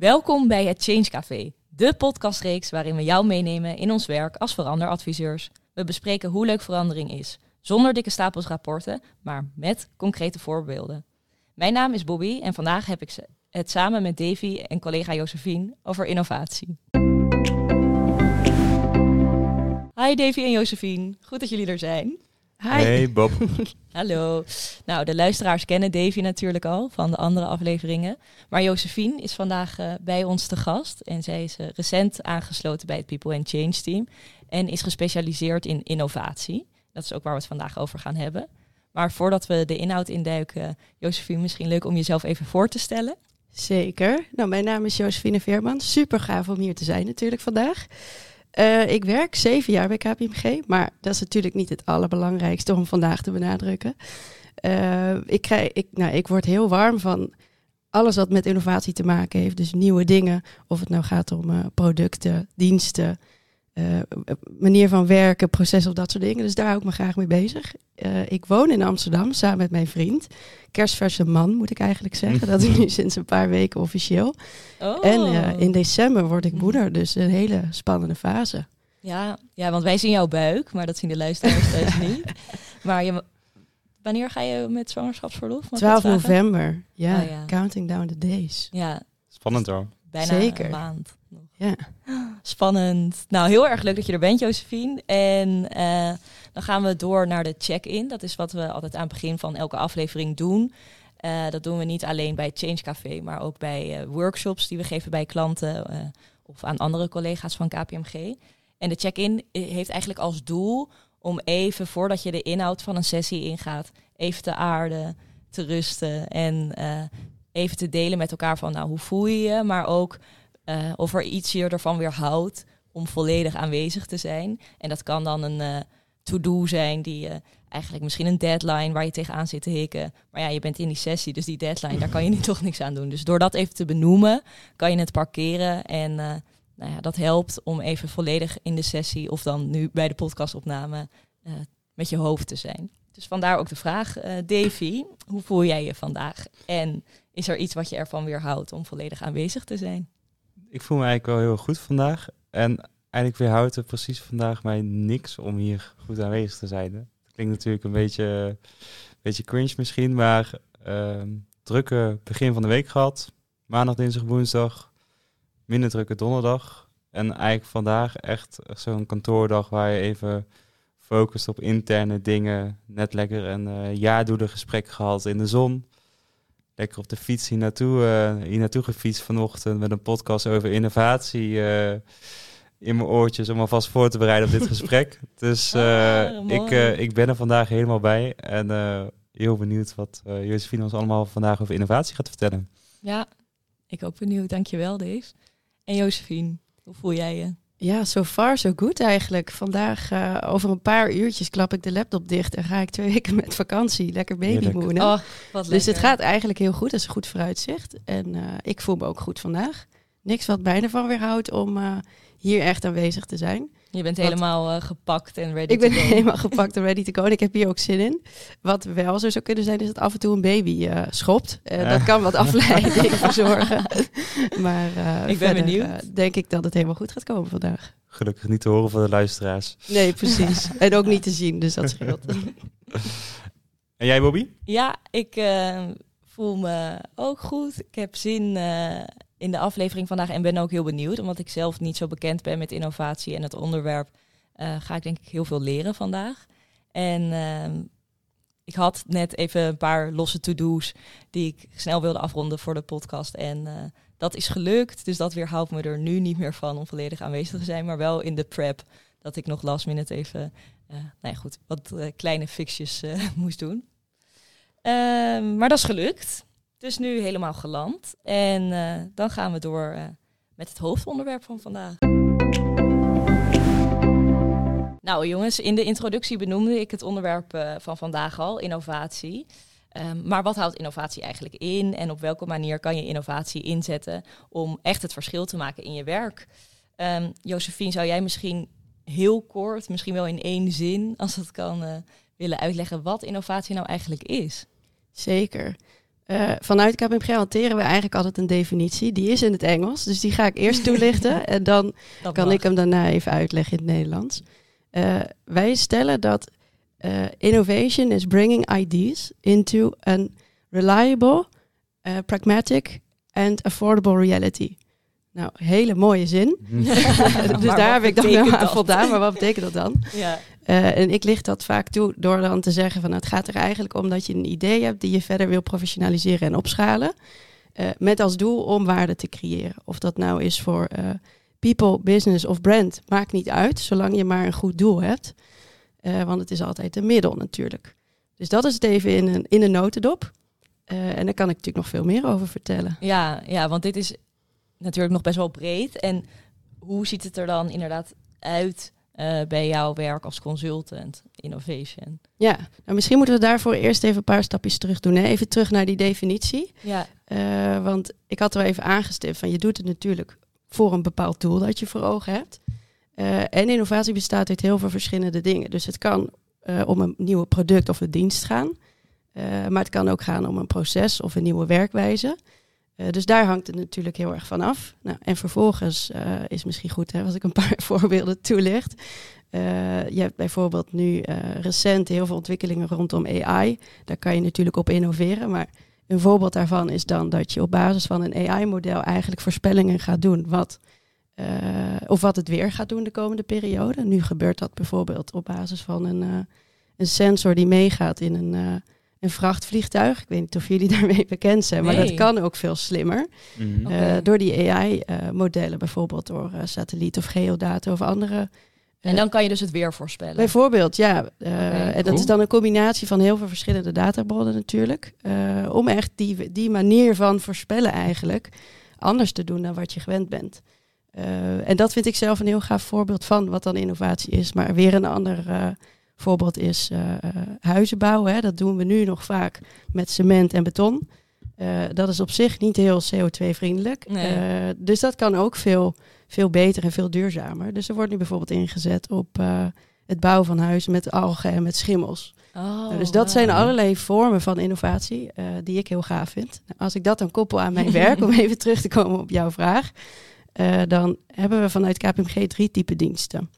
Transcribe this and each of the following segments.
Welkom bij het Change Café, de podcastreeks waarin we jou meenemen in ons werk als veranderadviseurs. We bespreken hoe leuk verandering is, zonder dikke stapels rapporten, maar met concrete voorbeelden. Mijn naam is Bobby en vandaag heb ik het samen met Davy en collega Josephine over innovatie. Hi Davy en Josephine, goed dat jullie er zijn. Hi. Hey Bob. Hallo. Nou, de luisteraars kennen Davy natuurlijk al van de andere afleveringen. Maar Josephine is vandaag uh, bij ons te gast. En zij is uh, recent aangesloten bij het People and Change team. En is gespecialiseerd in innovatie. Dat is ook waar we het vandaag over gaan hebben. Maar voordat we de inhoud induiken, Josephine, misschien leuk om jezelf even voor te stellen. Zeker. Nou, mijn naam is Josephine Veerman. Super gaaf om hier te zijn natuurlijk vandaag. Uh, ik werk zeven jaar bij KPMG, maar dat is natuurlijk niet het allerbelangrijkste om vandaag te benadrukken. Uh, ik, krijg, ik, nou, ik word heel warm van alles wat met innovatie te maken heeft. Dus nieuwe dingen, of het nou gaat om uh, producten, diensten, uh, manier van werken, proces of dat soort dingen. Dus daar hou ik me graag mee bezig. Uh, ik woon in Amsterdam samen met mijn vriend. Kerstverse man moet ik eigenlijk zeggen. Dat is nu sinds een paar weken officieel. Oh. En uh, in december word ik moeder, dus een hele spannende fase. Ja, ja, want wij zien jouw buik, maar dat zien de luisteraars thuis niet. Maar je, wanneer ga je met zwangerschapsverlof? 12 november, ja, oh, ja, Counting down the days. Ja. Spannend hoor. Bijna Zeker. een maand. Ja. Spannend. Nou, heel erg leuk dat je er bent, Josephine. En uh, dan gaan we door naar de check-in. Dat is wat we altijd aan het begin van elke aflevering doen. Uh, dat doen we niet alleen bij Change Café, maar ook bij uh, workshops die we geven bij klanten of aan andere collega's van KPMG. En de check-in heeft eigenlijk als doel om even voordat je de inhoud van een sessie ingaat, even te aarden, te rusten en even te delen met elkaar van nou hoe voel je je, maar ook uh, of er iets je ervan weer houdt om volledig aanwezig te zijn. En dat kan dan een uh, to-do zijn die uh, eigenlijk misschien een deadline waar je tegenaan zit te hikken. Maar ja, je bent in die sessie, dus die deadline, daar kan je nu toch niks aan doen. Dus door dat even te benoemen, kan je het parkeren. En nou ja, dat helpt om even volledig in de sessie of dan nu bij de podcastopname met je hoofd te zijn. Dus vandaar ook de vraag, Davy, hoe voel jij je vandaag? En is er iets wat je ervan weerhoudt om volledig aanwezig te zijn? Ik voel me eigenlijk wel heel goed vandaag. En eigenlijk weerhoudt er precies vandaag mij niks om hier goed aanwezig te zijn. Het klinkt natuurlijk een beetje, een beetje cringe misschien, maar uh, drukke begin van de week gehad. Maandag, dinsdag, woensdag. Minder drukke donderdag. En eigenlijk vandaag echt zo'n kantoordag waar je even focust op interne dingen. Net lekker een uh, jaardoener gesprek gehad in de zon lekker op de fiets hier naartoe, uh, hier naartoe gefietst vanochtend met een podcast over innovatie uh, in mijn oortjes om alvast voor te bereiden op dit gesprek. Dus uh, ik, ik ben er vandaag helemaal bij en heel benieuwd wat Josephine ons allemaal vandaag over innovatie gaat vertellen. Ja, ik ook benieuwd. Dankjewel Dave. En Josephine, hoe voel jij je? Ja, so far so good eigenlijk. Vandaag uh, over een paar uurtjes klap ik de laptop dicht en ga ik twee weken met vakantie. Lekker babymoenen. Oh, dus het gaat eigenlijk heel goed. Dat is een goed vooruitzicht. En uh, ik voel me ook goed vandaag. Niks wat mij ervan weerhoudt om uh, hier echt aanwezig te zijn. Je bent helemaal uh, gepakt en ready Ik ben helemaal gepakt en ready to go. ik heb hier ook zin in. Wat wel zo zou kunnen zijn, is dat af en toe een baby uh, schopt. Uh, Dat kan wat afleiding verzorgen. maar ik ben benieuwd. denk ik dat het helemaal goed gaat komen vandaag. Gelukkig niet te horen van de luisteraars. Nee, precies. en ook niet te zien, dus dat scheelt. en jij, Bobby? Ja, ik voel me ook goed. Ik heb zin in de aflevering vandaag en ben ook heel benieuwd, omdat ik zelf niet zo bekend ben met innovatie en het onderwerp, uh, ga ik denk ik heel veel leren vandaag. En uh, ik had net even een paar losse to-do's die ik snel wilde afronden voor de podcast. En uh, dat is gelukt, dus dat weerhoudt me er nu niet meer van om volledig aanwezig te zijn, maar wel in de prep dat ik nog last minute even, uh, nou ja, goed, wat kleine fixjes moest doen. Ehm, maar dat is gelukt. Dus nu helemaal geland. En uh, dan gaan we door uh, met het hoofdonderwerp van vandaag. Nou jongens, in de introductie benoemde ik het onderwerp uh, van vandaag al, innovatie. Um, maar wat houdt innovatie eigenlijk in en op welke manier kan je innovatie inzetten om echt het verschil te maken in je werk? Um, Josephine, zou jij misschien heel kort, misschien wel in één zin, als dat kan, willen uitleggen wat innovatie nou eigenlijk is? Zeker. Uh, vanuit KPMG hanteren we eigenlijk altijd een definitie. Die is in het Engels, dus die ga ik eerst toelichten. en dan kan ik hem daarna even uitleggen in het Nederlands. Uh, wij stellen dat uh, innovation is bringing ideas into a reliable, pragmatic and affordable reality. Nou, hele mooie zin. dus daar heb ik dan wel aan voldaan. Maar wat betekent dat dan? Ja. Uh, en ik licht dat vaak toe door dan te zeggen van het gaat er eigenlijk om dat je een idee hebt die je verder wil professionaliseren en opschalen. Uh, met als doel om waarde te creëren. Of dat nou is voor uh, people, business of brand, maakt niet uit, zolang je maar een goed doel hebt. want het is altijd een middel natuurlijk. Dus dat is het even in een, in een notendop. en daar kan ik natuurlijk nog veel meer over vertellen. Ja, ja, want dit is natuurlijk nog best wel breed. En hoe ziet het er dan inderdaad uit uh, bij jouw werk als consultant innovation? Ja, nou misschien moeten we daarvoor eerst even een paar stapjes terug doen. Hè? Even terug naar die definitie. Ja. Uh, want ik had er even aangestipt van je doet het natuurlijk voor een bepaald doel dat je voor ogen hebt. Uh, en innovatie bestaat uit heel veel verschillende dingen. Dus het kan om een nieuwe product of een dienst gaan. maar het kan ook gaan om een proces of een nieuwe werkwijze. Uh, dus daar hangt het natuurlijk heel erg van af. Nou, en vervolgens uh, is misschien goed hè, als ik een paar voorbeelden toelicht. Uh, je hebt bijvoorbeeld nu recent heel veel ontwikkelingen rondom AI. Daar kan je natuurlijk op innoveren. Maar een voorbeeld daarvan is dan dat je op basis van een AI-model eigenlijk voorspellingen gaat doen. Wat, of wat het weer gaat doen de komende periode. Nu gebeurt dat bijvoorbeeld op basis van een, een sensor die meegaat in een een vrachtvliegtuig. Ik weet niet of jullie daarmee bekend zijn, maar dat kan ook veel slimmer. Mhm. Eh, door die AI-modellen, bijvoorbeeld door uh, satelliet of geodata of andere. en dan kan je dus het weer voorspellen. Bijvoorbeeld, ja. Uh, en dat is dan een combinatie van heel veel verschillende databronnen natuurlijk. om echt die, die manier van voorspellen eigenlijk anders te doen dan wat je gewend bent. en dat vind ik zelf een heel gaaf voorbeeld van wat dan innovatie is. Maar weer een ander voorbeeld is uh, huizen bouwen. Hè. Dat doen we nu nog vaak met cement en beton. Uh, dat is op zich niet heel CO2-vriendelijk. dus dat kan ook veel, veel beter en veel duurzamer. Dus er wordt nu bijvoorbeeld ingezet op het bouwen van huizen met algen en met schimmels. Oh, dus dat zijn allerlei vormen van innovatie die ik heel gaaf vind. Als ik dat dan koppel aan mijn werk, om even terug te komen op jouw vraag, dan hebben we vanuit KPMG drie typen diensten.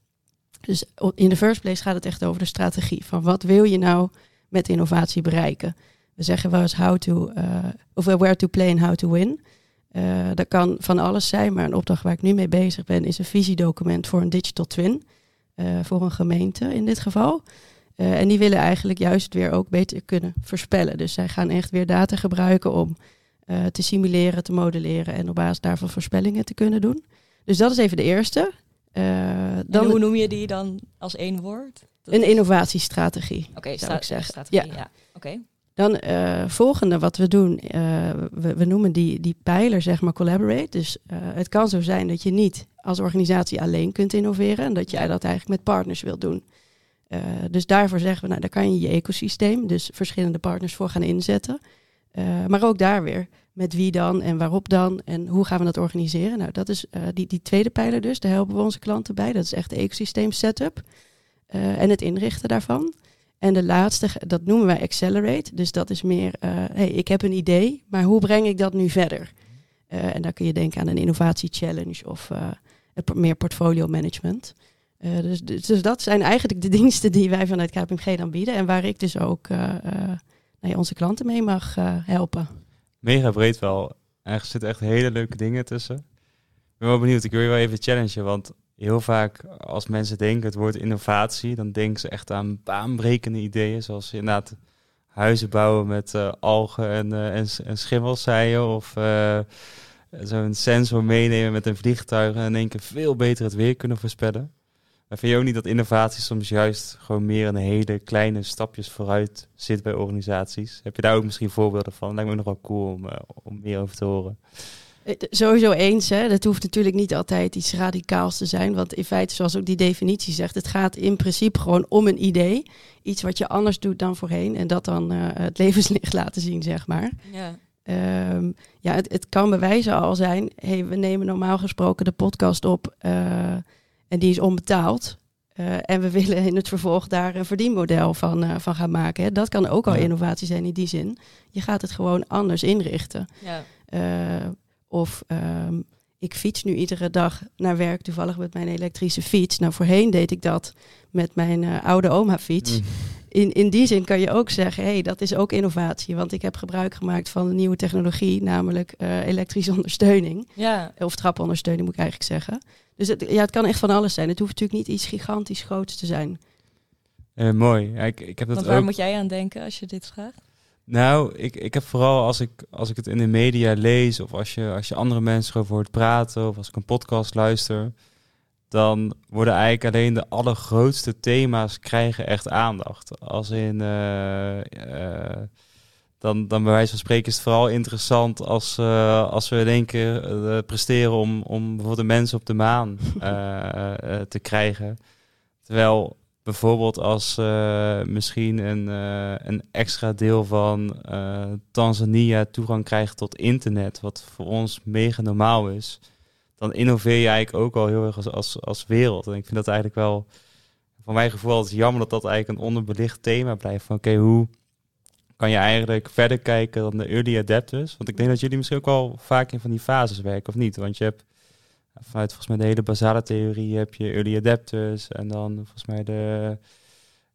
Dus in de first place gaat het echt over de strategie. Van wat wil je nou met innovatie bereiken? We zeggen wel eens how to, uh, of where to play and how to win. Uh, dat kan van alles zijn, maar een opdracht waar ik nu mee bezig ben is een visiedocument voor een digital twin. Uh, voor een gemeente in dit geval. en die willen eigenlijk juist weer ook beter kunnen voorspellen. Dus zij gaan echt weer data gebruiken om te simuleren, te modelleren en op basis daarvan voorspellingen te kunnen doen. Dus dat is even de eerste. Uh, dan hoe noem je die dan als één woord? een innovatiestrategie. Oké, okay, zou ik zeggen. Ja. Oké. Dan uh, volgende wat we doen, uh, we, we, noemen die, die pijler zeg maar collaborate. Dus het kan zo zijn dat je niet als organisatie alleen kunt innoveren en dat jij dat eigenlijk met partners wilt doen. dus daarvoor zeggen we, nou, daar kan je je ecosysteem, dus verschillende partners voor gaan inzetten. maar ook daar weer, met wie dan en waarop dan en hoe gaan we dat organiseren? Nou, dat is uh, die, die tweede pijler dus. Daar helpen we onze klanten bij. Dat is echt de ecosysteem setup uh, en het inrichten daarvan. En de laatste, dat noemen wij accelerate. Dus dat is meer, uh, hey, ik heb een idee, maar hoe breng ik dat nu verder? en daar kun je denken aan een innovatie challenge of meer portfolio management. Dus, dus, dus, dat zijn eigenlijk de diensten die wij vanuit KPMG dan bieden en waar ik dus ook onze klanten mee mag helpen mega breed wel. Er zitten echt hele leuke dingen tussen. Ik ben wel benieuwd. Ik wil je wel even challengen, want heel vaak als mensen denken het woord innovatie, dan denken ze echt aan baanbrekende ideeën, zoals inderdaad huizen bouwen met uh, algen en, uh, en, en, of uh, zo'n sensor meenemen met een vliegtuig en in één keer veel beter het weer kunnen voorspellen. Maar vind je ook niet dat innovatie soms juist gewoon meer een hele kleine stapjes vooruit zit bij organisaties? Heb je daar ook misschien voorbeelden van? Lijkt me nog wel cool om, uh, om meer over te horen. Eh, sowieso eens, hè. dat hoeft natuurlijk niet altijd iets radicaals te zijn. Want in feite, zoals ook die definitie zegt, het gaat in principe gewoon om een idee. Iets wat je anders doet dan voorheen. En dat dan uh, het levenslicht laten zien, zeg maar. Ja. Um, ja, het, het, kan bewijzen al zijn, hey, we nemen normaal gesproken de podcast op en die is onbetaald. en we willen in het vervolg daar een verdienmodel van, van gaan maken. Hè. Dat kan ook al innovatie zijn in die zin. Je gaat het gewoon anders inrichten. Ja. of ehm, ik fiets nu iedere dag naar werk, toevallig met mijn elektrische fiets. Nou, voorheen deed ik dat met mijn uh, oude oma-fiets. Mm. In, in die zin kan je ook zeggen, hé, hey, dat is ook innovatie. Want ik heb gebruik gemaakt van een nieuwe technologie, namelijk uh, elektrische ondersteuning. Ja. Of trapondersteuning moet ik eigenlijk zeggen. Dus het, ja, het kan echt van alles zijn. Het hoeft natuurlijk niet iets gigantisch groots te zijn. Uh, mooi. Ja, ik, ik heb dat Want waar moet jij aan denken als je dit vraagt? Nou, ik, ik heb vooral als ik, als ik het in de media lees of als je, als je andere mensen erover hoort praten of als ik een podcast luister, dan worden eigenlijk alleen de allergrootste thema's krijgen echt aandacht. Als in, uh, uh, dan, dan bij wijze van spreken is het vooral interessant als, uh, als we in één keer presteren om, om bijvoorbeeld de mensen op de maan te krijgen. Terwijl bijvoorbeeld als misschien een, een extra deel van Tanzania toegang krijgt tot internet, wat voor ons mega normaal is, dan innoveer je eigenlijk ook al heel erg als, als, als wereld. En ik vind dat eigenlijk wel, van mijn gevoel, altijd jammer dat dat eigenlijk een onderbelicht thema blijft. Van oké, hoe kan je eigenlijk verder kijken dan de early adapters? Want ik denk dat jullie misschien ook wel vaak in van die fases werken, of niet? Want je hebt vanuit volgens mij de hele basale theorie heb je early adapters en dan volgens mij de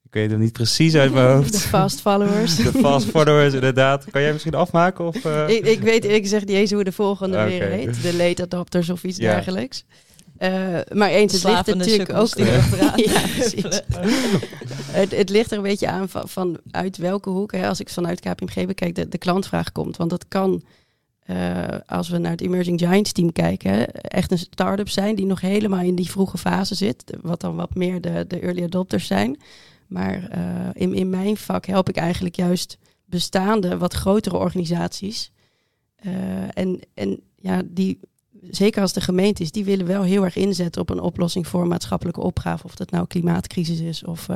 ik weet het niet precies uit mijn hoofd. De fast followers. De fast followers, inderdaad. Kan jij misschien afmaken? Of, uh... ik, ik, weet ik zeg niet eens hoe de volgende okay. weer heet. De late adapters of iets dergelijks. Uh, maar eens, het ligt natuurlijk ook... ja, het, het, ligt er een beetje aan van, van uit welke hoek, hè, als ik vanuit KPMG bekijk, de, de klantvraag komt. Want dat kan uh, als we naar het Emerging Giants team kijken, echt een start-up zijn die nog helemaal in die vroege fase zit. Wat dan wat meer de, de early adopters zijn. Maar uh, in, in mijn vak help ik eigenlijk juist bestaande, wat grotere organisaties. Uh, en, en ja, die, zeker als de gemeente is, die willen wel heel erg inzetten op een oplossing voor een maatschappelijke opgave. Of dat nou klimaatcrisis is of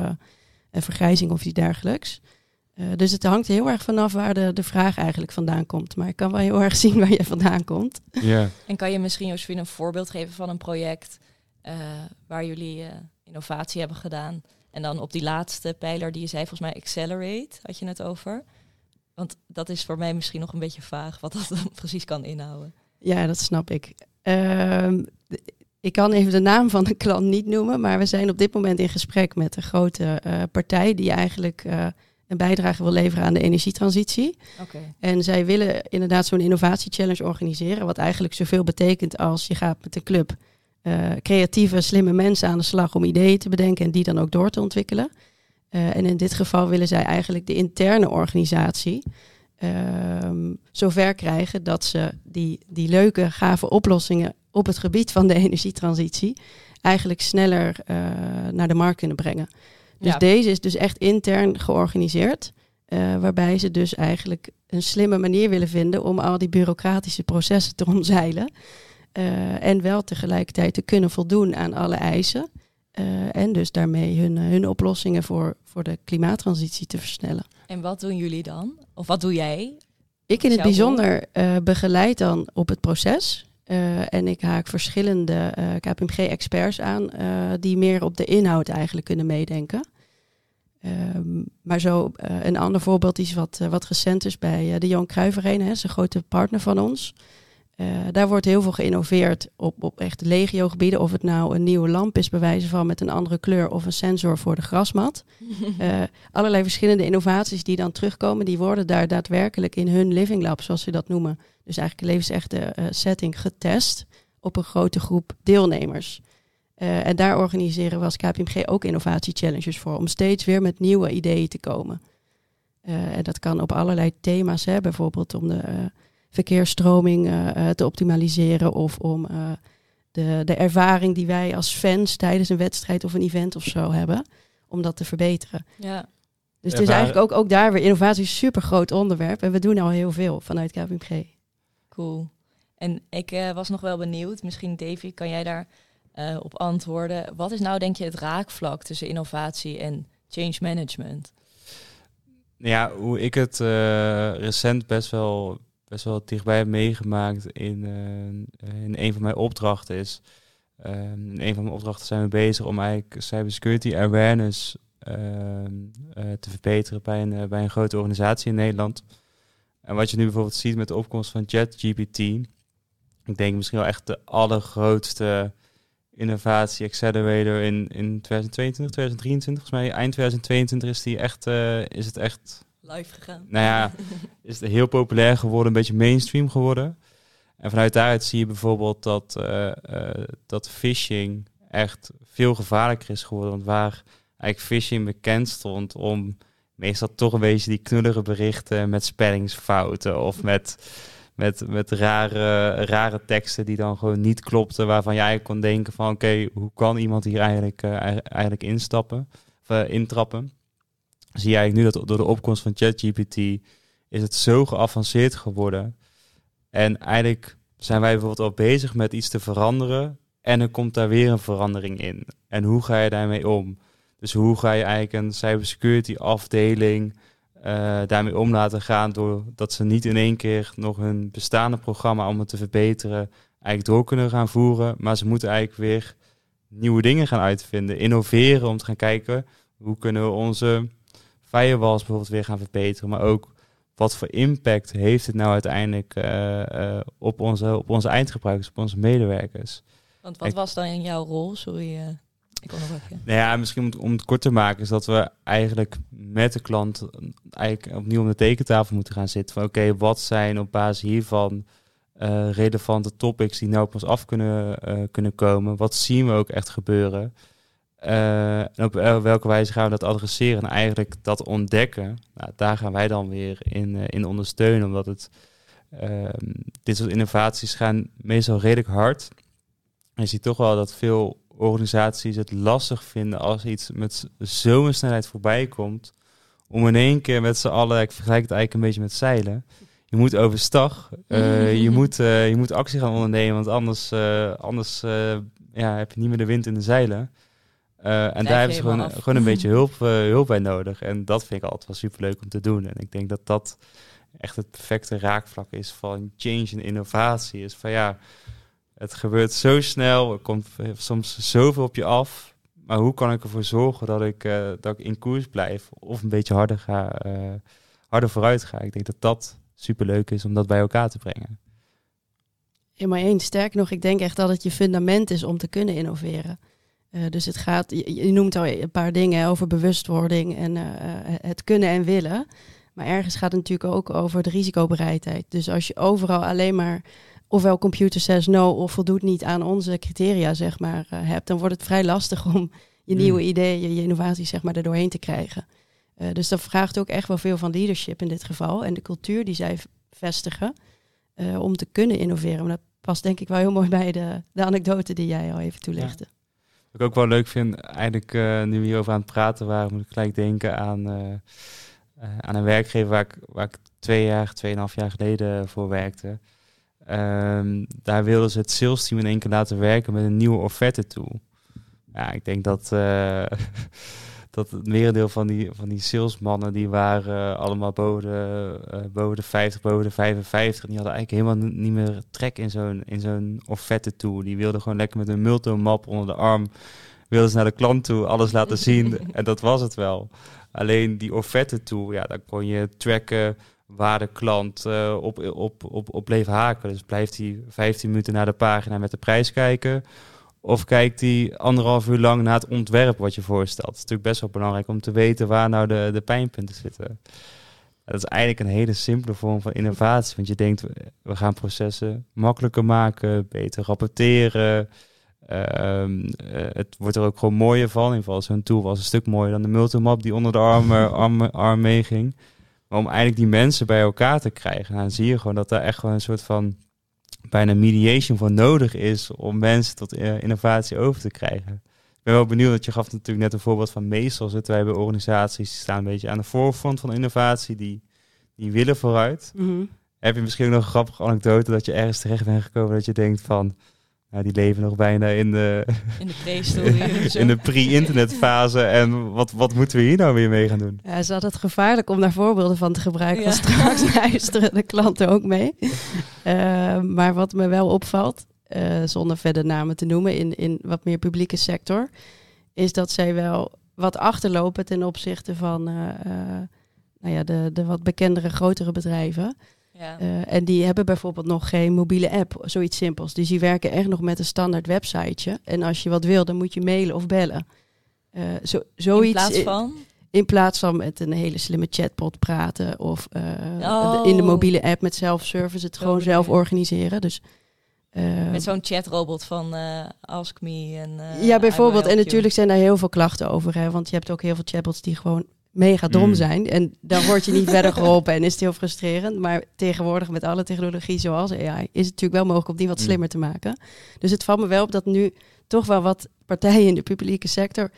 een vergrijzing of iets dergelijks. Uh, dus het hangt heel erg vanaf waar de, de vraag eigenlijk vandaan komt. Maar ik kan wel heel erg zien waar je vandaan komt. Ja. En kan je misschien, Josephine, een voorbeeld geven van een project uh, waar jullie uh, innovatie hebben gedaan? En dan op die laatste pijler die je zei, volgens mij Accelerate, had je het over. Want dat is voor mij misschien nog een beetje vaag wat dat dan precies kan inhouden. Ja, dat snap ik. Ehm, ik kan even de naam van de klant niet noemen, maar we zijn op dit moment in gesprek met een grote partij die eigenlijk een bijdrage wil leveren aan de energietransitie. Okay. En zij willen inderdaad zo'n innovatie-challenge organiseren, wat eigenlijk zoveel betekent als je gaat met een club uh, creatieve, slimme mensen aan de slag om ideeën te bedenken en die dan ook door te ontwikkelen. Uh, en in dit geval willen zij eigenlijk de interne organisatie uh, zover krijgen dat ze die, die leuke, gave oplossingen op het gebied van de energietransitie eigenlijk sneller uh, naar de markt kunnen brengen. Dus deze is dus echt intern georganiseerd. Waarbij ze dus eigenlijk een slimme manier willen vinden om al die bureaucratische processen te omzeilen. Uh, en wel tegelijkertijd te kunnen voldoen aan alle eisen. Uh, en dus daarmee hun, hun oplossingen voor, voor de klimaattransitie te versnellen. En wat doen jullie dan? Of wat doe jij? Ik in het bijzonder begeleid dan op het proces. En ik haak verschillende KPMG-experts aan die meer op de inhoud eigenlijk kunnen meedenken. Um, maar zo een ander voorbeeld is wat, wat recent is bij de Johan Cruijff Arena, is een grote partner van ons. Daar wordt heel veel geïnnoveerd op, op echt legio-gebieden. Of het nou een nieuwe lamp is, bewijzen van met een andere kleur, of een sensor voor de grasmat. allerlei verschillende innovaties die dan terugkomen, die worden daar daadwerkelijk in hun living lab, zoals ze dat noemen. Dus eigenlijk een levensechte setting getest op een grote groep deelnemers. En daar organiseren we als KPMG ook innovatie-challenges voor, om steeds weer met nieuwe ideeën te komen. En dat kan op allerlei thema's, hè, bijvoorbeeld om de uh, verkeersstroming te optimaliseren of om de, de ervaring die wij als fans tijdens een wedstrijd of een event of zo hebben, om dat te verbeteren. Ja. Dus het is eigenlijk ook, ook daar weer innovatie een super groot onderwerp en we doen al heel veel vanuit KPMG. Cool. En ik was nog wel benieuwd, misschien Davy, kan jij daar uh, op antwoorden. Wat is nou denk je het raakvlak tussen innovatie en change management? Ja, hoe ik het uh, recent best wel, best wel dichtbij heb meegemaakt in, uh, in een van mijn opdrachten is... in een van mijn opdrachten zijn we bezig om eigenlijk cybersecurity awareness ehm, te verbeteren bij een, bij een grote organisatie in Nederland. En wat je nu bijvoorbeeld ziet met de opkomst van ChatGPT, ik denk misschien wel echt de allergrootste innovatie accelerator in, in 2022, 2023. Volgens mij eind 2022 is, die echt, is het echt... Live gegaan. Nou ja, is het heel populair geworden, een beetje mainstream geworden. En vanuit daaruit zie je bijvoorbeeld dat, uh, uh, dat phishing echt veel gevaarlijker is geworden. Want waar eigenlijk phishing bekend stond om meestal toch een beetje die knullige berichten met spellingsfouten of met met, met rare, rare teksten die dan gewoon niet klopten, waarvan jij kon denken van oké, hoe kan iemand hier eigenlijk, uh, eigenlijk instappen of intrappen? Zie je eigenlijk nu dat door de opkomst van ChatGPT is het zo geavanceerd geworden. En eigenlijk zijn wij bijvoorbeeld al bezig met iets te veranderen en er komt daar weer een verandering in. En hoe ga je daarmee om? Dus hoe ga je eigenlijk een cybersecurity afdeling uh, daarmee om laten gaan. Doordat ze niet in één keer nog hun bestaande programma om het te verbeteren eigenlijk door kunnen gaan voeren. Maar ze moeten eigenlijk weer nieuwe dingen gaan uitvinden. Innoveren om te gaan kijken hoe kunnen we onze firewalls bijvoorbeeld weer gaan verbeteren. Maar ook wat voor impact heeft het nou uiteindelijk uh, uh, op, onze, op onze eindgebruikers, op onze medewerkers. Want wat was dan in jouw rol? Sorry. Ik nog Nou ja, misschien om, om het kort te maken, is dat we eigenlijk met de klant eigenlijk opnieuw om de tekentafel moeten gaan zitten. Van oké, wat zijn op basis hiervan uh, relevante topics die nou op ons af kunnen, uh, kunnen komen? Wat zien we ook echt gebeuren? Uh, en op welke wijze gaan we dat adresseren? En eigenlijk dat ontdekken, nou, daar gaan wij dan weer in, in ondersteunen, omdat het, ehm, dit soort innovaties gaan meestal redelijk hard. En je ziet toch wel dat veel organisaties het lastig vinden als iets met zo'n snelheid voorbij komt. Om in één keer met z'n allen, ik vergelijk het eigenlijk een beetje met zeilen. Je moet overstag, uh, je, moet, je moet actie gaan ondernemen, want anders, anders ja, heb je niet meer de wind in de zeilen. En daar hebben ze gewoon, gewoon een beetje hulp, hulp bij nodig. En dat vind ik altijd wel superleuk om te doen. En ik denk dat dat echt het perfecte raakvlak is van change en innovatie. Is van ja, het gebeurt zo snel, er komt soms zoveel op je af. Maar hoe kan ik ervoor zorgen dat ik, uh, dat ik in koers blijf of een beetje harder, ga, uh, harder vooruit ga? Ik denk dat dat superleuk is om dat bij elkaar te brengen. Helemaal eens. Sterk nog, ik denk echt dat het je fundament is om te kunnen innoveren. Uh, dus het gaat, je, je, noemt al een paar dingen over bewustwording en het kunnen en willen. Maar ergens gaat het natuurlijk ook over de risicobereidheid. Dus als je overal alleen maar ofwel computer says no of voldoet niet aan onze criteria, zeg maar, uh, hebt, dan wordt het vrij lastig om je nieuwe mm. ideeën, je innovaties, zeg maar, er doorheen te krijgen. Dus dat vraagt ook echt wel veel van leadership in dit geval en de cultuur die zij vestigen om te kunnen innoveren. Maar dat past denk ik wel heel mooi bij de, de anekdote die jij al even toelichtte. Ja. Ik ook wel leuk vind, eigenlijk nu we hierover aan het praten waren, moet ik gelijk denken aan, aan een werkgever waar ik, waar ik twee jaar, tweeënhalf jaar geleden voor werkte. Um, daar wilden ze het sales team in één keer laten werken met een nieuwe offerte tool. Ja, ik denk dat, dat het merendeel van die, van die salesmannen, die waren allemaal boven de, uh, boven de 50, boven de 55. Die hadden eigenlijk helemaal niet meer trek in zo'n, in zo'n offerte tool. Die wilden gewoon lekker met een multimap onder de arm, wilden ze naar de klant toe, alles laten zien. en dat was het wel. Alleen die offerte tool, ja, daar kon je tracken waar de klant uh, op, op, op, op bleef haken. Dus blijft hij 15 minuten naar de pagina met de prijs kijken? Of kijkt hij anderhalf uur lang naar het ontwerp wat je voorstelt? Het is natuurlijk best wel belangrijk om te weten waar nou de, de pijnpunten zitten. Dat is eigenlijk een hele simpele vorm van innovatie. Want je denkt, we gaan processen makkelijker maken, beter rapporteren. Uh, het wordt er ook gewoon mooier van. In ieder geval, zo'n tool was een stuk mooier dan de multimap die onder de arm, arm, arm meeging. Maar om eigenlijk die mensen bij elkaar te krijgen, dan zie je gewoon dat daar echt gewoon een soort van bijna mediation voor nodig is om mensen tot uh, innovatie over te krijgen. Ik ben wel benieuwd, dat je gaf natuurlijk net een voorbeeld van meestal zitten wij bij organisaties die staan een beetje aan de voorfront van innovatie, die, die willen vooruit. Mm -hmm. Heb je misschien nog een grappige anekdote dat je ergens terecht bent gekomen dat je denkt van, nou, die leven nog bijna in de, in de in de pre-internetfase. En wat, wat moeten we hier nou weer mee gaan doen? Ja, is altijd gevaarlijk om daar voorbeelden van te gebruiken. Ja. Want straks luisteren de klanten ook mee. Uh, maar wat me wel opvalt, zonder verder namen te noemen, in, in wat meer publieke sector, is dat zij wel wat achterlopen ten opzichte van nou ja, de, de wat bekendere, grotere bedrijven. Ja. Uh, en die hebben bijvoorbeeld nog geen mobiele app, zoiets simpels. Dus die werken echt nog met een standaard websiteje. En als je wat wil, dan moet je mailen of bellen. Uh, zo, zoiets, in plaats van? In plaats van met een hele slimme chatbot praten of uh, oh. in de mobiele app met self-service het gewoon zelf organiseren. Dus, met zo'n chatrobot van Ask Me. En, ja, bijvoorbeeld. En natuurlijk zijn daar heel veel klachten over. Hè, want je hebt ook heel veel chatbots die gewoon mega dom mm. zijn. En dan word je niet verder geholpen en is het heel frustrerend. Maar tegenwoordig met alle technologie zoals AI is het natuurlijk wel mogelijk om die wat mm. slimmer te maken. Dus het valt me wel op dat nu toch wel wat partijen in de publieke sector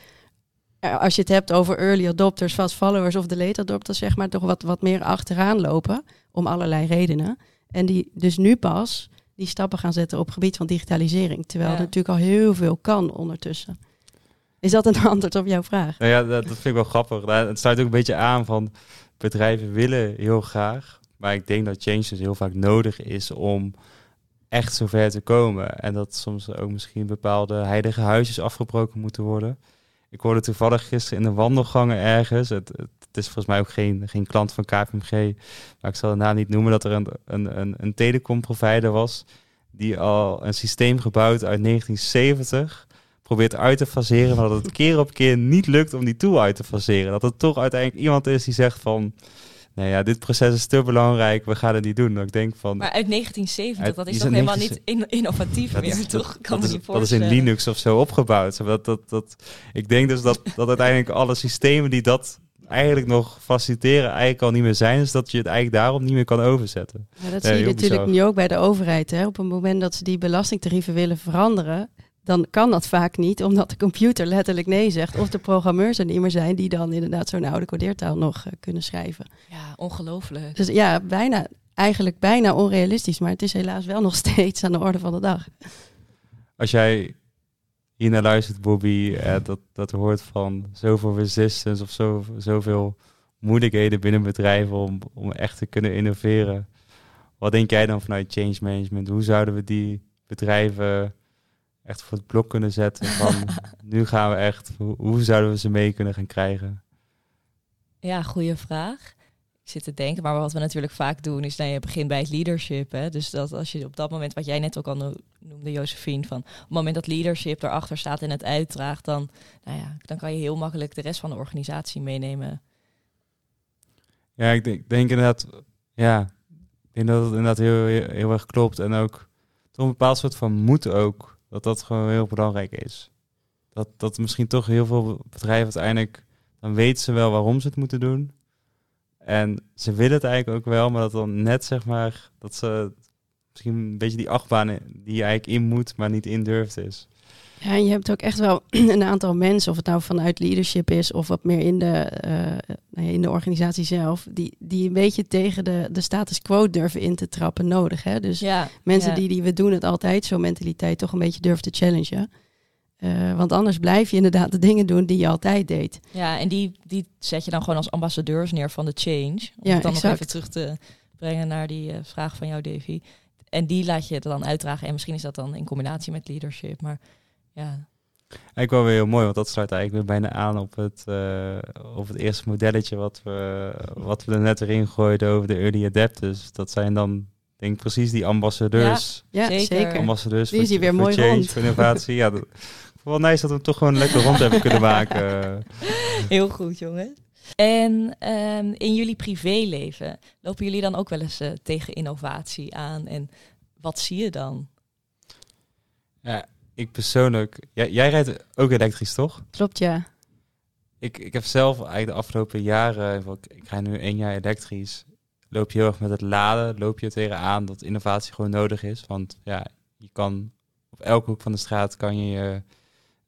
als je het hebt over early adopters, fast followers of de late adopters, zeg maar, toch wat, wat meer achteraan lopen. Om allerlei redenen. En die dus nu pas die stappen gaan zetten op gebied van digitalisering. Terwijl er natuurlijk al heel veel kan ondertussen. Is dat een antwoord op jouw vraag? Nou ja, dat, vind ik wel grappig. Nou, het sluit ook een beetje aan van bedrijven willen heel graag. Maar ik denk dat change dus heel vaak nodig is om echt zover te komen. En dat soms ook misschien bepaalde heilige huisjes afgebroken moeten worden. Ik hoorde toevallig gisteren in de wandelgangen ergens. Het, het, is volgens mij ook geen, geen klant van KPMG. Maar ik zal naam niet noemen. Dat er een, een, een, een was. Die al een systeem gebouwd uit 1970 probeert uit te faseren, maar dat het keer op keer niet lukt om die tool uit te faseren. Dat het toch uiteindelijk iemand is die zegt van, nou ja, dit proces is te belangrijk, we gaan het niet doen. Dat ik denk van. Maar uit 1970, dat is toch helemaal niet innovatief meer, toch? Kan dat, is, dat is in Linux of zo opgebouwd. Dat, dat, dat, ik denk dus dat, dat uiteindelijk alle systemen die dat eigenlijk nog faciliteren eigenlijk al niet meer zijn. Dus dat je het eigenlijk daarom niet meer kan overzetten. Ja, dat zie je natuurlijk nu ook bij de overheid. Hè? Op het moment dat ze die belastingtarieven willen veranderen, dan kan dat vaak niet, omdat de computer letterlijk nee zegt. Of de programmeurs er niet meer zijn die dan inderdaad zo'n oude codeertaal nog uh, kunnen schrijven. Ja, ongelooflijk. Dus ja, bijna, eigenlijk bijna onrealistisch, maar het is helaas wel nog steeds aan de orde van de dag. Als jij hier naar luistert, Bobby, eh, dat, dat hoort van zoveel resistance of zo, zoveel moeilijkheden binnen bedrijven om, om echt te kunnen innoveren. Wat denk jij dan vanuit change management? Hoe zouden we die bedrijven echt voor het blok kunnen zetten van nu gaan we echt, hoe, zouden we ze mee kunnen gaan krijgen? Ja, goede vraag. Ik zit te denken, maar wat we natuurlijk vaak doen is, nou, je begint bij het leadership. Hè? Dus dat als je op dat moment, wat jij net ook al noemde, Josephine, van op het moment dat leadership erachter staat en het uitdraagt, dan, nou ja, dan kan je heel makkelijk de rest van de organisatie meenemen. Ja, ik denk, denk inderdaad, ja, ik denk dat het inderdaad heel, heel, heel erg klopt. En ook toch een bepaald soort van moed ook dat dat gewoon heel belangrijk is. Dat, dat misschien toch heel veel bedrijven uiteindelijk, dan weten ze wel waarom ze het moeten doen. En ze willen het eigenlijk ook wel, maar dat dan net zeg maar, dat ze misschien een beetje die achtbaan die je eigenlijk in moet, maar niet in durft is. Ja, en je hebt ook echt wel een aantal mensen, of het nou vanuit leadership is of wat meer in de, uh, in de organisatie zelf, die, die een beetje tegen de, de status quo durven in te trappen nodig. Hè? Dus ja, mensen die, die we doen het altijd zo mentaliteit toch een beetje durven te challengen. Uh, want anders blijf je inderdaad de dingen doen die je altijd deed. Ja, en die, die zet je dan gewoon als ambassadeurs neer van de change. Om ja, het dan nog even terug te brengen naar die uh, vraag van jou, Davy. En die laat je dan uitdragen. En misschien is dat dan in combinatie met leadership. Maar ja. Eigenlijk wel weer heel mooi, want dat sluit eigenlijk weer bijna aan op het, uh, op het eerste modelletje wat we, wat we er net erin gooiden over de early adapters. Dat zijn dan, denk ik, precies die ambassadeurs. Ja, ja zeker. Ambassadeurs die is die weer mooi change, rond. voor innovatie. ja, dat, wel nice dat we hem toch gewoon lekker rond hebben kunnen maken. Heel goed, jongen. En um, in jullie privéleven, lopen jullie dan ook wel eens uh, tegen innovatie aan? En wat zie je dan? Ja, ik persoonlijk... Jij, jij rijdt ook elektrisch, toch? Klopt, ja. Ik, ik heb zelf eigenlijk de afgelopen jaren... Ik rij nu één jaar elektrisch. Loop je heel erg met het laden. Loop je tegenaan dat innovatie gewoon nodig is. Want ja, je kan op elke hoek van de straat kan je je,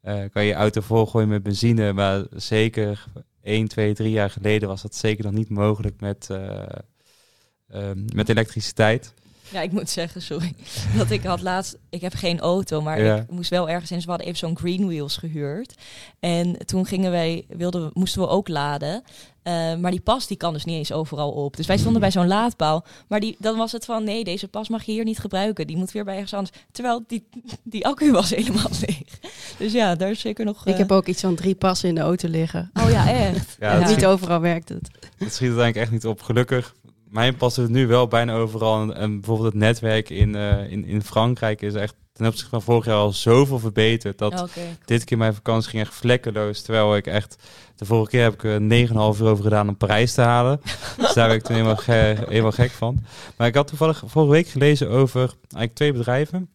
uh, kan je auto volgooien met benzine. Maar zeker 1, 2, 3 jaar geleden was dat zeker nog niet mogelijk met, uh, met elektriciteit. Ja, ik moet zeggen, sorry. Dat ik had laatst, ik heb geen auto, maar ik moest wel ergens in. we hadden even zo'n Green Wheels gehuurd. En toen gingen wij, wilden, moesten we ook laden. Uh, maar die pas die kan dus niet eens overal op. Dus wij stonden bij zo'n laadpaal. Maar die, dan was het van nee, deze pas mag je hier niet gebruiken. Die moet weer bij ergens anders. Terwijl die, die accu was helemaal leeg. Dus ja, daar is zeker nog. Ik heb ook iets van drie passen in de auto liggen. Oh ja, echt. ja, niet overal werkt het. Het schiet eigenlijk echt niet op. Gelukkig mijn past het nu wel bijna overal. En, bijvoorbeeld het netwerk in, uh, in, in Frankrijk is echt ten opzichte van vorig jaar al zoveel verbeterd. Dat dit keer mijn vakantie ging echt vlekkeloos. Terwijl ik echt, de vorige keer heb ik er 9,5 uur over gedaan om Parijs te halen. dus daar ben ik toen helemaal, ge, helemaal gek van. Maar ik had toevallig vorige week gelezen over eigenlijk twee bedrijven.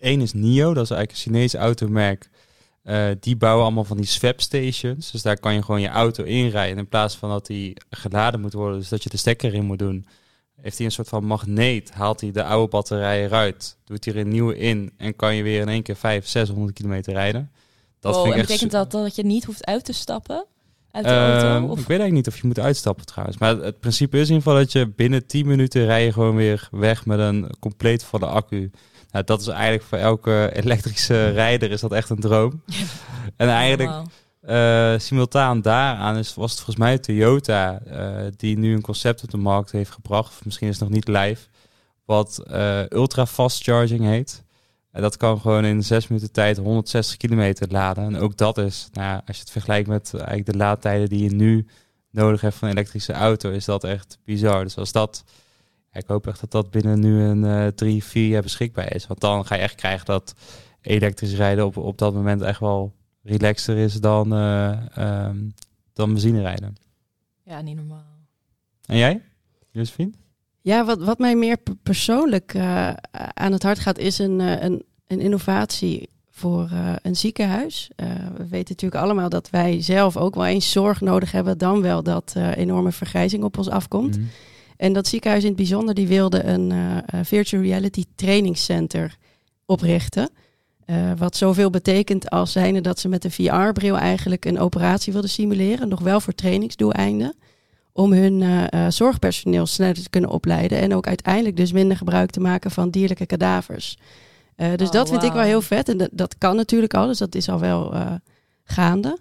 Eén is NIO, dat is eigenlijk een Chinese automerk. Uh, die bouwen allemaal van die swap stations. Dus daar kan je gewoon je auto inrijden. In plaats van dat die geladen moet worden, dus dat je de stekker in moet doen, heeft hij een soort van magneet. Haalt hij de oude batterijen eruit, doet hij er een nieuwe in en kan je weer in één keer 500, 600 kilometer rijden. Dat vind ik en betekent dat dat je niet hoeft uit te stappen? Uit de auto, ehm, of? Ik weet eigenlijk niet of je moet uitstappen trouwens. Maar het, principe is in ieder geval dat je binnen 10 minuten rij je gewoon weer weg met een compleet volle accu. Nou, dat is eigenlijk voor elke elektrische rijder is dat echt een droom. en eigenlijk uh, simultaan daaraan is, was het volgens mij Toyota uh, die nu een concept op de markt heeft gebracht. misschien is het nog niet live. Wat uh, ultra fast charging heet. En dat kan gewoon in 6 minuten tijd 160 kilometer laden. En ook dat is, nou, als je het vergelijkt met eigenlijk de laadtijden die je nu nodig hebt van een elektrische auto, is dat echt bizar. Dus als dat ik hoop echt dat dat binnen nu een uh, drie, vier jaar beschikbaar is. Want dan ga je echt krijgen dat elektrisch rijden op, op dat moment echt wel relaxter is dan, uh, um, dan benzine rijden. Ja, niet normaal. En jij, Josephine? Ja, wat, wat mij meer persoonlijk uh, aan het hart gaat, is een, een, een innovatie voor uh, een ziekenhuis. Uh, we weten natuurlijk allemaal dat wij zelf ook wel eens zorg nodig hebben, dan wel dat uh, enorme vergrijzing op ons afkomt. Mm en dat ziekenhuis in het bijzonder, die wilde een uh, virtual reality trainingscenter oprichten. Uh, wat zoveel betekent als zijnde dat ze met een VR-bril eigenlijk een operatie wilden simuleren, nog wel voor trainingsdoeleinden, om hun uh, zorgpersoneel sneller te kunnen opleiden en ook uiteindelijk dus minder gebruik te maken van dierlijke kadavers. dus oh, dat vind ik wel heel vet en dat, dat, kan natuurlijk al, dus dat is al wel gaande.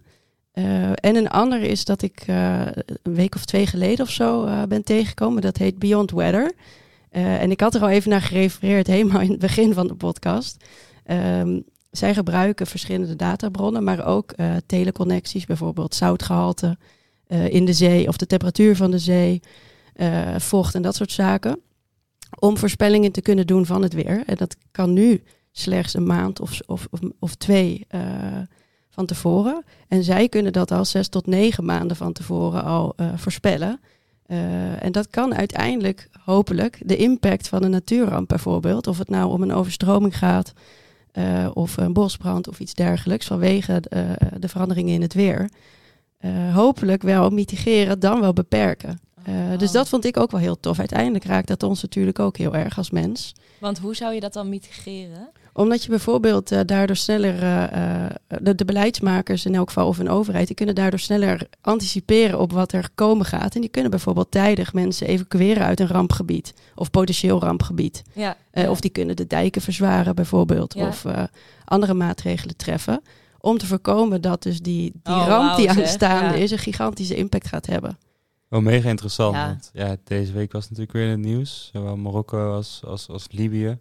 Uh, en een ander is dat ik uh, een week of twee geleden of zo uh, ben tegengekomen. Dat heet Beyond Weather. en ik had er al even naar gerefereerd, helemaal in het begin van de podcast. Um, zij gebruiken verschillende databronnen, maar ook teleconnecties, bijvoorbeeld zoutgehalte in de zee of de temperatuur van de zee, vocht en dat soort zaken. Om voorspellingen te kunnen doen van het weer. En dat kan nu slechts een maand of, of, of, of twee van tevoren. En zij kunnen dat al zes tot negen maanden van tevoren al uh, voorspellen. Uh, en dat kan uiteindelijk, hopelijk, de impact van een natuurramp bijvoorbeeld, of het nou om een overstroming gaat, uh, of een bosbrand of iets dergelijks, vanwege de veranderingen in het weer, hopelijk wel mitigeren, dan wel beperken. Uh, dus dat vond ik ook wel heel tof. Uiteindelijk raakt dat ons natuurlijk ook heel erg als mens. Want hoe zou je dat dan mitigeren? Omdat je bijvoorbeeld uh, daardoor sneller, uh, de, de, beleidsmakers in elk geval of een overheid, die kunnen daardoor sneller anticiperen op wat er komen gaat. En die kunnen bijvoorbeeld tijdig mensen evacueren uit een rampgebied of potentieel rampgebied. Ja, Of die kunnen de dijken verzwaren bijvoorbeeld of andere maatregelen treffen. Om te voorkomen dat dus die, die oh, ramp die aanstaande is een gigantische impact gaat hebben. Wel mega interessant. Ja. Want ja, deze week was natuurlijk weer in het nieuws. Zowel Marokko als, als, als Libië.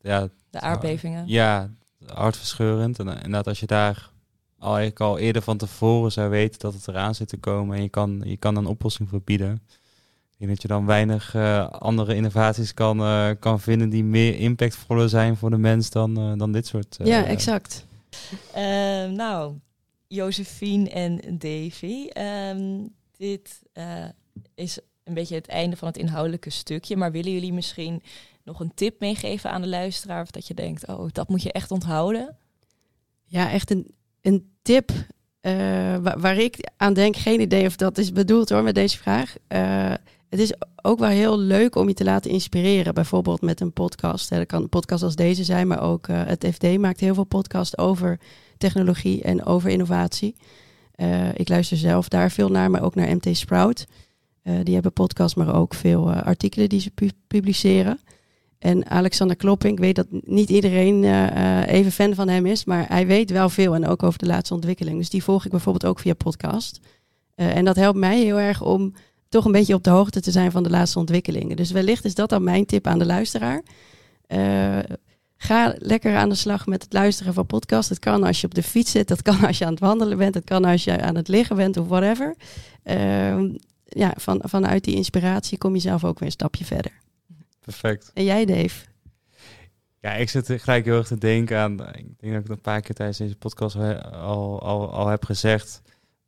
Ja, de aardbevingen. Ja, hartverscheurend. En inderdaad, als je daar al, eigenlijk al eerder van tevoren zou weten dat het eraan zit te komen en je kan, je kan een oplossing voor bieden. Ik denk dat je dan weinig uh, andere innovaties kan, uh, kan vinden die meer impactvoller zijn voor de mens dan, uh, dan dit soort. ja, exact. Ehm, nou, Josephine en Davy. Um, dit is een beetje het einde van het inhoudelijke stukje. Maar willen jullie misschien nog een tip meegeven aan de luisteraar? Of dat je denkt, oh, dat moet je echt onthouden? Ja, echt een, een tip uh, waar, ik aan denk. Geen idee of dat is bedoeld hoor met deze vraag. Uh, het is ook wel heel leuk om je te laten inspireren. Bijvoorbeeld met een podcast. Dat kan een podcast als deze zijn, maar ook het FD maakt heel veel podcasts over technologie en over innovatie. Uh, ik luister zelf daar veel naar, maar ook naar MT Sprout. die hebben podcasts, maar ook veel artikelen die ze publiceren. En Alexander Klopping, ik weet dat niet iedereen even fan van hem is, maar hij weet wel veel en ook over de laatste ontwikkeling. Dus die volg ik bijvoorbeeld ook via podcast. en dat helpt mij heel erg om toch een beetje op de hoogte te zijn van de laatste ontwikkelingen. Dus wellicht is dat dan mijn tip aan de luisteraar. Ga lekker aan de slag met het luisteren van podcasts. Het kan als je op de fiets zit, dat kan als je aan het wandelen bent, het kan als je aan het liggen bent of whatever. Ja, van, vanuit die inspiratie kom je zelf ook weer een stapje verder. Perfect. En jij, Dave? Ja, ik zit gelijk heel erg te denken aan. Ik denk dat ik het een paar keer tijdens deze podcast al, al, al heb gezegd.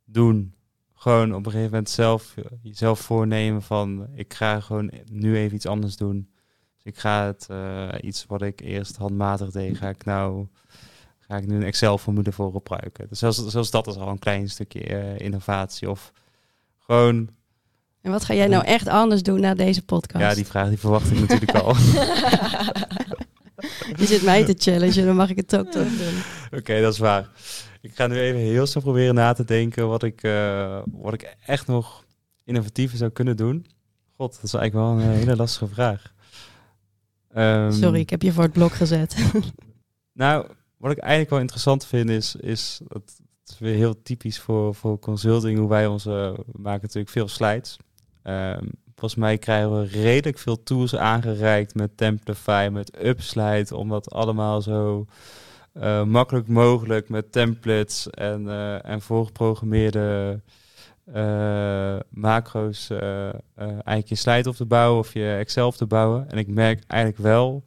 Doen gewoon op een gegeven moment zelf jezelf voornemen van ik ga gewoon nu even iets anders doen. Dus ik ga het uh, iets wat ik eerst handmatig deed, ga ik nou ga ik nu een Excel formule voor gebruiken. Dus zelfs, zelfs dat is al een klein stukje uh, innovatie of gewoon. En wat ga jij nou echt anders doen na deze podcast? Ja, die vraag die verwacht ik natuurlijk al. Je zit mij te challengen, dan mag ik het ook toch doen. Oké, dat is waar. Ik ga nu even heel snel proberen na te denken wat ik, uh, wat ik echt nog innovatiever zou kunnen doen. God, dat is eigenlijk wel een hele lastige vraag. Um, Sorry, ik heb je voor het blok gezet. nou, wat ik eigenlijk wel interessant vind is, is dat het is weer heel typisch voor, voor consulting, hoe wij onze, we maken natuurlijk veel slides. Um, volgens mij krijgen we redelijk veel tools aangereikt met Templify, met Upslide, om dat allemaal zo uh, makkelijk mogelijk met templates en, uh, en voorgeprogrammeerde uh, macro's eigenlijk je slide op te bouwen of je Excel op te bouwen. En ik merk eigenlijk wel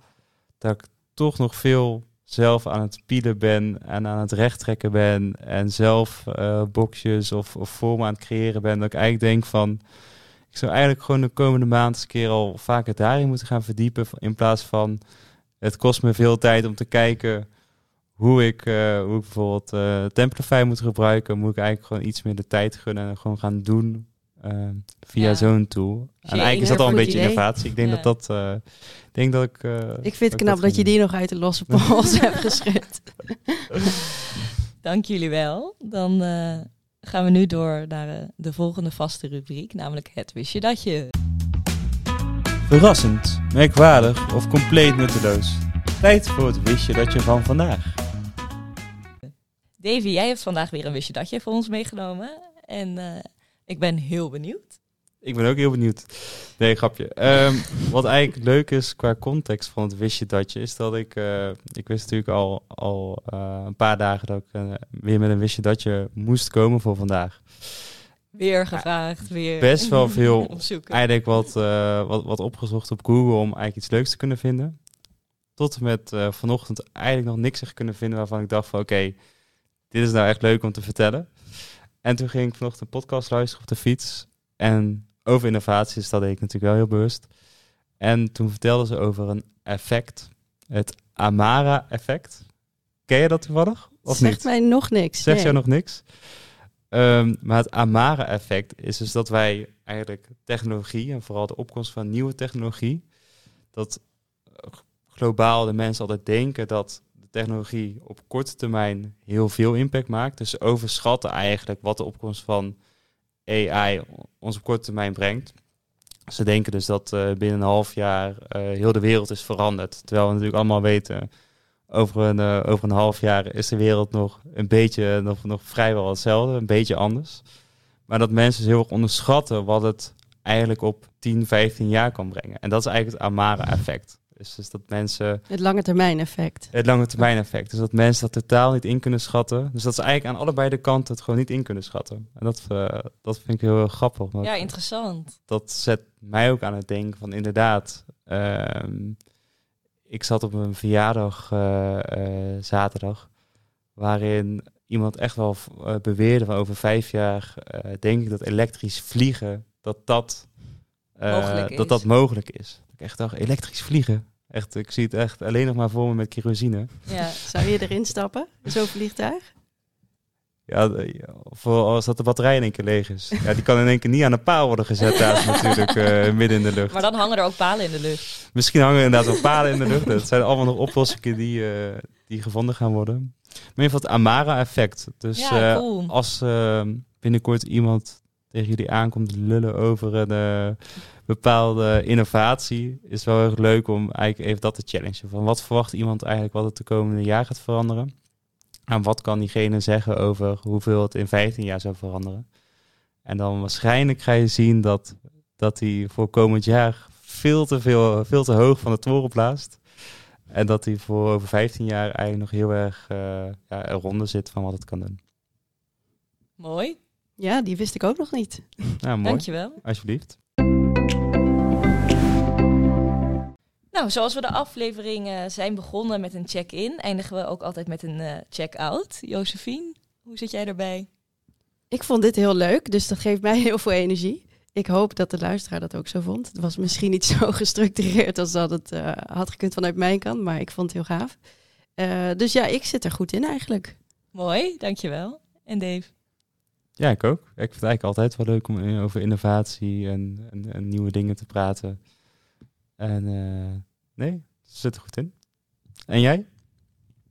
dat ik toch nog veel zelf aan het pielen ben en aan het rechttrekken ben en zelf boxjes of, of vormen aan het creëren ben. Dat ik eigenlijk denk van, ik zou eigenlijk gewoon de komende maand eens een keer al vaker daarin moeten gaan verdiepen in plaats van, het kost me veel tijd om te kijken hoe ik, uh, hoe ik bijvoorbeeld uh, Templify moet gebruiken, moet ik eigenlijk gewoon iets meer de tijd gunnen en gewoon gaan doen uh, via zo'n tool. En eigenlijk is dat al een beetje innovatie. Ik denk dat dat, ik denk dat ik. ik vind het knap dat, je die nog uit de losse pols hebt geschud. Dank jullie wel. Dan gaan we nu door naar de volgende vaste rubriek, namelijk het wist je dat je. Verrassend, merkwaardig of compleet nutteloos. Tijd voor het wist dat je van vandaag. Davy, jij hebt vandaag weer een wistje datje voor ons meegenomen. En uh, ik ben heel benieuwd. Ik ben ook heel benieuwd. Nee, grapje. Um, wat eigenlijk leuk is qua context van het wistje datje, is dat ik, uh, ik wist natuurlijk al, al uh, een paar dagen dat ik weer met een wistje datje moest komen voor vandaag. Weer gevraagd, weer. Best wel veel. eigenlijk wat, wat, wat opgezocht op Google om eigenlijk iets leuks te kunnen vinden tot en met uh, vanochtend eigenlijk nog niks heb kunnen vinden waarvan ik dacht van oké, dit is nou echt leuk om te vertellen. En toen ging ik vanochtend een podcast luisteren op de fiets. En over innovaties, dat deed ik natuurlijk wel heel bewust. En toen vertelden ze over een effect, het Amara-effect. Ken je dat toevallig? Of Zegt niet? mij nog niks. Zegt jou nog niks? Um, maar het Amara-effect is dus dat wij eigenlijk technologie, en vooral de opkomst van nieuwe technologie, dat globaal de mensen altijd denken dat de technologie op korte termijn heel veel impact maakt. Dus ze overschatten eigenlijk wat de opkomst van AI ons op korte termijn brengt. Ze denken dus dat uh, binnen een half jaar uh, heel de wereld is veranderd. Terwijl we natuurlijk allemaal weten, over een, uh, over een half jaar is de wereld nog een beetje, nog, nog vrijwel hetzelfde, een beetje anders. Maar dat mensen dus heel erg onderschatten wat het eigenlijk op 10, 15 jaar kan brengen. En dat is eigenlijk het Amara-effect. Dus, dus dat mensen... Het lange termijn effect. Het lange termijn effect. Dus dat mensen dat totaal niet in kunnen schatten. Dus dat ze eigenlijk aan allebei de kanten het gewoon niet in kunnen schatten. En dat, uh, dat vind ik heel grappig. Ja, interessant. Dat zet mij ook aan het denken van inderdaad... Uh, ik zat op een verjaardag uh, zaterdag... waarin iemand echt wel beweerde van over vijf jaar... denk ik dat elektrisch vliegen, dat dat... dat dat mogelijk is. Ik echt dacht, elektrisch vliegen? Echt, ik zie het echt alleen nog maar voor me met kerosine. Ja, zou je erin stappen, zo'n vliegtuig? Ja, voor als dat de batterij in één keer leeg is. Ja, die kan in één keer niet aan een paal worden gezet daar natuurlijk uh, midden in de lucht. Maar dan hangen er ook palen in de lucht. Misschien hangen er inderdaad ook palen in de lucht. Dat zijn allemaal nog oplossingen die, uh, die gevonden gaan worden. Maar in ieder geval het Amara-effect. Dus ja, uh, als binnenkort iemand tegen jullie aankomt lullen over een bepaalde innovatie, is wel erg leuk om eigenlijk even dat te challengen. Van wat verwacht iemand eigenlijk wat het de komende jaar gaat veranderen? En wat kan diegene zeggen over hoeveel het in 15 jaar zou veranderen? En dan waarschijnlijk ga je zien dat, dat hij voor komend jaar veel te, veel, veel te hoog van de toren blaast. En dat hij voor over 15 jaar eigenlijk nog heel erg uh, eronder zit van wat het kan doen. Mooi. Ja, die wist ik ook nog niet. Ja, mooi. Dankjewel. Alsjeblieft. Nou, zoals we de aflevering uh, zijn begonnen met een check-in, eindigen we ook altijd met een uh, check-out. Josephine, hoe zit jij erbij? Ik vond dit heel leuk, dus dat geeft mij heel veel energie. Ik hoop dat de luisteraar dat ook zo vond. Het was misschien niet zo gestructureerd als dat het uh, had gekund vanuit mijn kant, maar ik vond het heel gaaf. dus ja, ik zit er goed in eigenlijk. Mooi, dankjewel. En Dave? Ja, ik ook. Ik vind het eigenlijk altijd wel leuk om over innovatie en, en, en nieuwe dingen te praten. En uh, nee, zit er goed in. En jij?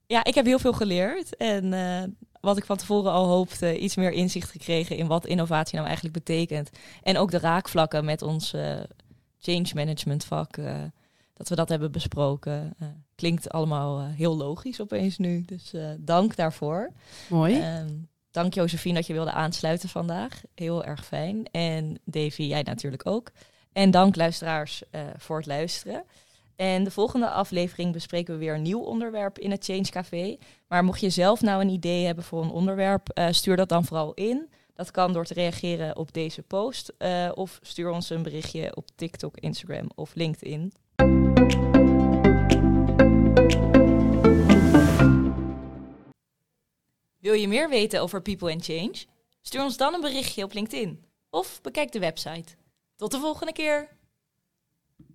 Ja, ik heb heel veel geleerd. En uh, wat ik van tevoren al hoopte, iets meer inzicht gekregen in wat innovatie nou eigenlijk betekent. En ook de raakvlakken met ons uh, change management vak. dat we dat hebben besproken. klinkt allemaal heel logisch opeens nu. Dus dank daarvoor. Mooi. Ehm, dank Josephine dat je wilde aansluiten vandaag. Heel erg fijn. En Davy, jij natuurlijk ook. En dank luisteraars uh, voor het luisteren. En de volgende aflevering bespreken we weer een nieuw onderwerp in het Change Café. Maar mocht je zelf nou een idee hebben voor een onderwerp, uh, stuur dat dan vooral in. Dat kan door te reageren op deze post uh, of stuur ons een berichtje op TikTok, Instagram of LinkedIn. Wil je meer weten over People and Change? Stuur ons dan een berichtje op LinkedIn of bekijk de website. Tot de volgende keer!